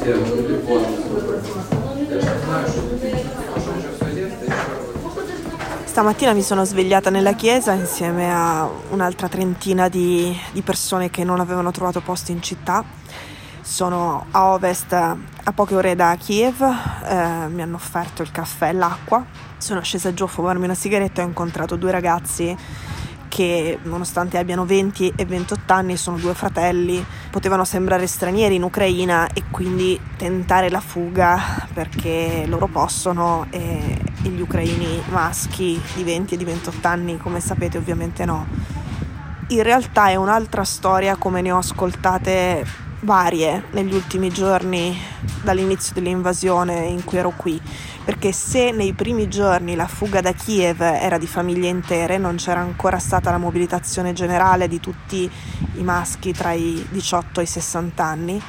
ты еще Stamattina mi sono svegliata nella chiesa insieme a un'altra trentina di, di persone che non avevano trovato posto in città. Sono a ovest, a poche ore da Kiev, eh, mi hanno offerto il caffè e l'acqua. Sono scesa giù a fumarmi una sigaretta e ho incontrato due ragazzi che nonostante abbiano 20 e 28 anni sono due fratelli, potevano sembrare stranieri in Ucraina e quindi tentare la fuga perché loro possono e, gli ucraini maschi di 20 e di 28 anni, come sapete, ovviamente no. In realtà è un'altra storia come ne ho ascoltate varie negli ultimi giorni dall'inizio dell'invasione in cui ero qui perché se nei primi giorni la fuga da Kiev era di famiglie intere, non c'era ancora stata la mobilitazione generale di tutti i maschi tra i 18 e i 60 anni,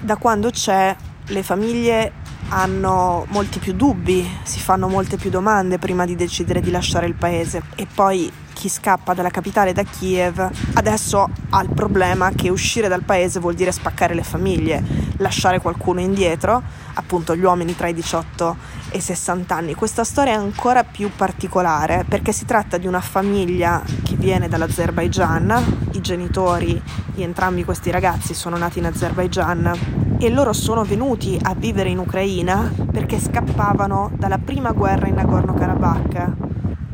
da quando c'è le famiglie hanno molti più dubbi, si fanno molte più domande prima di decidere di lasciare il paese. E poi chi scappa dalla capitale da Kiev adesso ha il problema che uscire dal paese vuol dire spaccare le famiglie, lasciare qualcuno indietro, appunto gli uomini tra i 18 e i 60 anni. Questa storia è ancora più particolare perché si tratta di una famiglia che viene dall'Azerbaigian, i genitori di entrambi questi ragazzi sono nati in Azerbaigian e loro sono venuti a vivere in Ucraina perché scappavano dalla prima guerra in Nagorno-Karabakh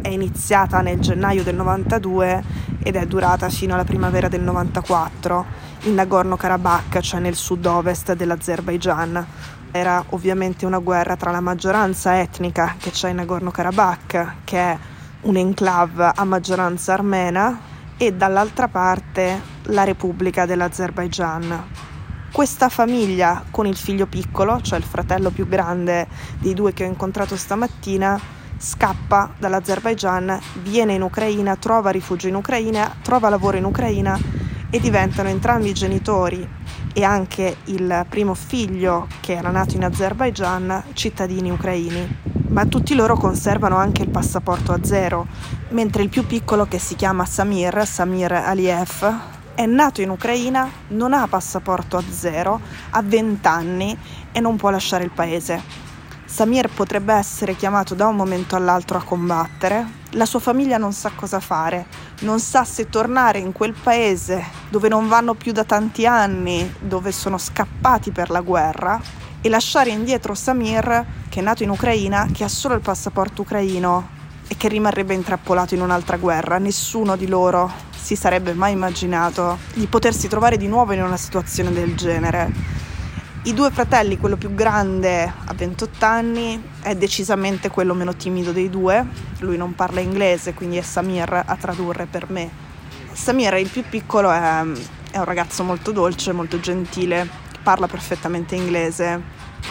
è iniziata nel gennaio del 92 ed è durata fino alla primavera del 94 in Nagorno-Karabakh, cioè nel sud-ovest dell'Azerbaigian. Era ovviamente una guerra tra la maggioranza etnica che c'è in Nagorno-Karabakh, che è un'enclave a maggioranza armena, e dall'altra parte la Repubblica dell'Azerbaigian. Questa famiglia con il figlio piccolo, cioè il fratello più grande dei due che ho incontrato stamattina, scappa dall'Azerbaigian, viene in Ucraina, trova rifugio in Ucraina, trova lavoro in Ucraina e diventano entrambi i genitori e anche il primo figlio che era nato in Azerbaigian cittadini ucraini. Ma tutti loro conservano anche il passaporto a zero, mentre il più piccolo che si chiama Samir, Samir Aliyev, è nato in Ucraina, non ha passaporto a zero, ha 20 anni e non può lasciare il paese. Samir potrebbe essere chiamato da un momento all'altro a combattere, la sua famiglia non sa cosa fare, non sa se tornare in quel paese dove non vanno più da tanti anni, dove sono scappati per la guerra, e lasciare indietro Samir, che è nato in Ucraina, che ha solo il passaporto ucraino e che rimarrebbe intrappolato in un'altra guerra. Nessuno di loro si sarebbe mai immaginato di potersi trovare di nuovo in una situazione del genere. I due fratelli, quello più grande a 28 anni, è decisamente quello meno timido dei due. Lui non parla inglese, quindi è Samir a tradurre per me. Samir, il più piccolo, è, è un ragazzo molto dolce, molto gentile, parla perfettamente inglese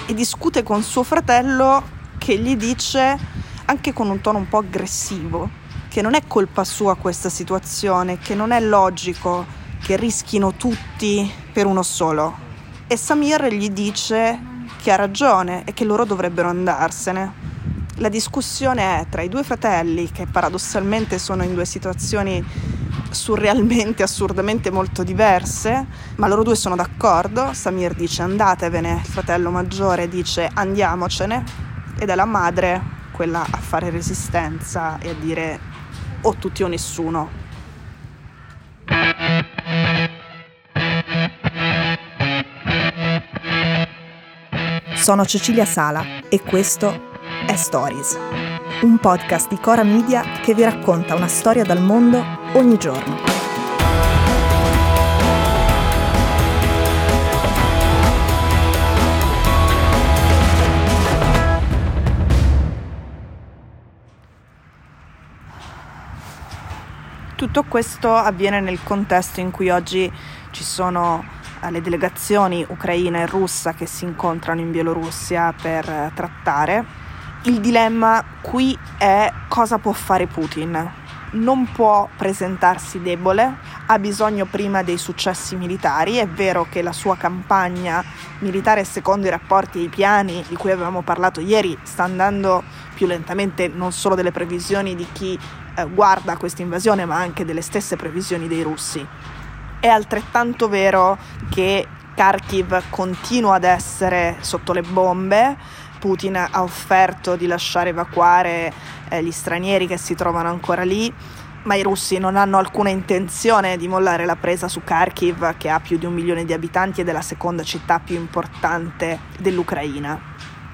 e discute con suo fratello che gli dice, anche con un tono un po' aggressivo, che non è colpa sua questa situazione, che non è logico che rischino tutti per uno solo e Samir gli dice che ha ragione e che loro dovrebbero andarsene. La discussione è tra i due fratelli che paradossalmente sono in due situazioni surrealmente, assurdamente molto diverse, ma loro due sono d'accordo. Samir dice andatevene, il fratello maggiore dice andiamocene ed è la madre quella a fare resistenza e a dire o tutti o nessuno. Sono Cecilia Sala e questo è Stories, un podcast di Cora Media che vi racconta una storia dal mondo ogni giorno. Tutto questo avviene nel contesto in cui oggi ci sono alle delegazioni ucraina e russa che si incontrano in Bielorussia per eh, trattare. Il dilemma qui è cosa può fare Putin. Non può presentarsi debole, ha bisogno prima dei successi militari. È vero che la sua campagna militare, secondo i rapporti e i piani di cui avevamo parlato ieri, sta andando più lentamente non solo delle previsioni di chi eh, guarda questa invasione ma anche delle stesse previsioni dei russi. È altrettanto vero che Kharkiv continua ad essere sotto le bombe, Putin ha offerto di lasciare evacuare eh, gli stranieri che si trovano ancora lì, ma i russi non hanno alcuna intenzione di mollare la presa su Kharkiv, che ha più di un milione di abitanti ed è la seconda città più importante dell'Ucraina.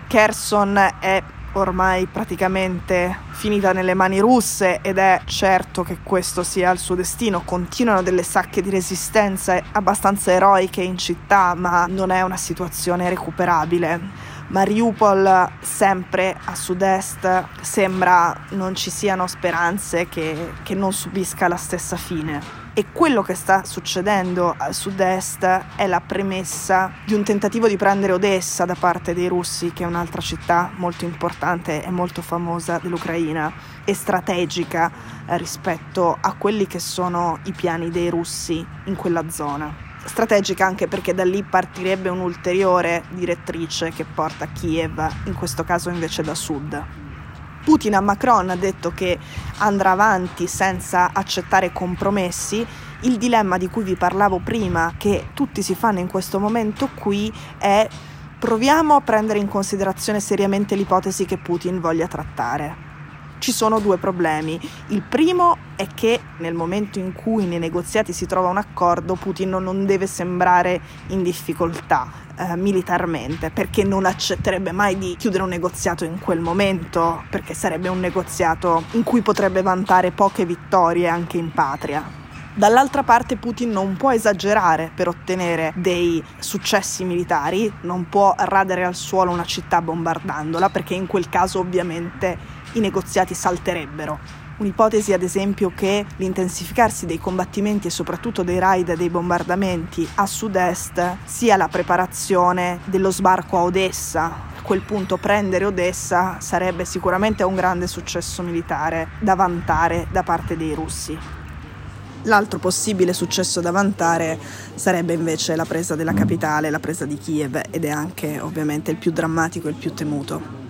Kherson è ormai praticamente finita nelle mani russe ed è certo che questo sia il suo destino. Continuano delle sacche di resistenza abbastanza eroiche in città, ma non è una situazione recuperabile. Mariupol sempre a sud-est sembra non ci siano speranze che, che non subisca la stessa fine. E quello che sta succedendo a sud-est è la premessa di un tentativo di prendere Odessa da parte dei russi, che è un'altra città molto importante e molto famosa dell'Ucraina e strategica eh, rispetto a quelli che sono i piani dei russi in quella zona strategica anche perché da lì partirebbe un'ulteriore direttrice che porta Kiev, in questo caso invece da sud. Putin a Macron ha detto che andrà avanti senza accettare compromessi. Il dilemma di cui vi parlavo prima, che tutti si fanno in questo momento qui, è proviamo a prendere in considerazione seriamente l'ipotesi che Putin voglia trattare ci sono due problemi. Il primo è che nel momento in cui nei negoziati si trova un accordo, Putin non deve sembrare in difficoltà eh, militarmente, perché non accetterebbe mai di chiudere un negoziato in quel momento, perché sarebbe un negoziato in cui potrebbe vantare poche vittorie anche in patria. Dall'altra parte Putin non può esagerare per ottenere dei successi militari, non può radere al suolo una città bombardandola perché in quel caso ovviamente i negoziati salterebbero. Un'ipotesi ad esempio che l'intensificarsi dei combattimenti e soprattutto dei raid e dei bombardamenti a sud-est sia la preparazione dello sbarco a Odessa. A quel punto prendere Odessa sarebbe sicuramente un grande successo militare da vantare da parte dei russi. L'altro possibile successo da vantare sarebbe invece la presa della capitale, la presa di Kiev ed è anche ovviamente il più drammatico e il più temuto.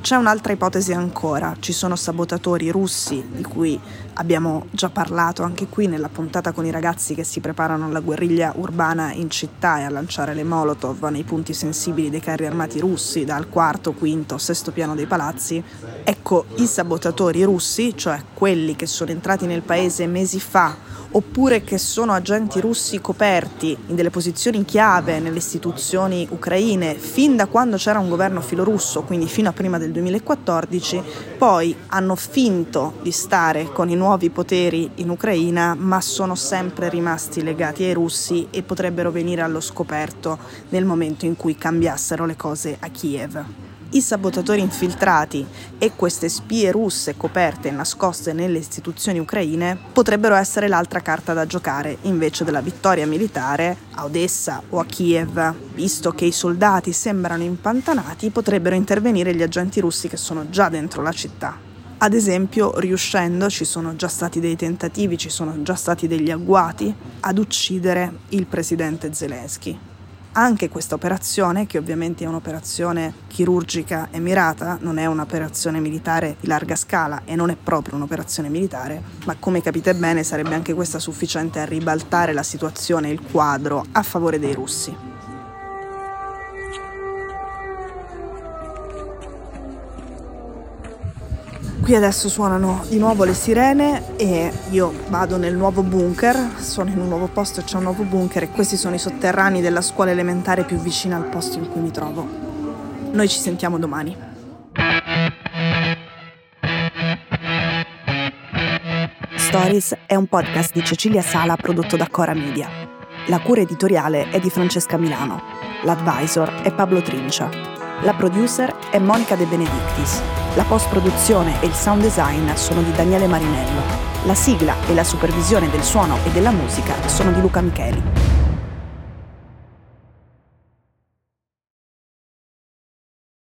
C'è un'altra ipotesi ancora, ci sono sabotatori russi di cui abbiamo già parlato anche qui nella puntata con i ragazzi che si preparano alla guerriglia urbana in città e a lanciare le molotov nei punti sensibili dei carri armati russi dal quarto, quinto, sesto piano dei palazzi. Ecco, i sabotatori russi, cioè quelli che sono entrati nel paese mesi fa oppure che sono agenti russi coperti in delle posizioni chiave nelle istituzioni ucraine fin da quando c'era un governo filorusso, quindi fino a prima del 2014, poi hanno finto di stare con i nuovi poteri in Ucraina, ma sono sempre rimasti legati ai russi e potrebbero venire allo scoperto nel momento in cui cambiassero le cose a Kiev. I sabotatori infiltrati e queste spie russe coperte e nascoste nelle istituzioni ucraine potrebbero essere l'altra carta da giocare invece della vittoria militare a Odessa o a Kiev. Visto che i soldati sembrano impantanati, potrebbero intervenire gli agenti russi che sono già dentro la città. Ad esempio, riuscendo, ci sono già stati dei tentativi, ci sono già stati degli agguati ad uccidere il presidente Zelensky anche questa operazione, che ovviamente è un'operazione chirurgica e mirata, non è un'operazione militare di larga scala e non è proprio un'operazione militare, ma come capite bene sarebbe anche questa sufficiente a ribaltare la situazione, il quadro a favore dei russi. Qui adesso suonano di nuovo le sirene e io vado nel nuovo bunker, sono in un nuovo posto c'è un nuovo bunker e questi sono i sotterranei della scuola elementare più vicina al posto in cui mi trovo. Noi ci sentiamo domani. Stories è un podcast di Cecilia Sala prodotto da Cora Media. La cura editoriale è di Francesca Milano. L'advisor è Pablo Trincia. La producer è Monica De Benedictis. La post-produzione e il sound design sono di Daniele Marinello. La sigla e la supervisione del suono e della musica sono di Luca Micheli.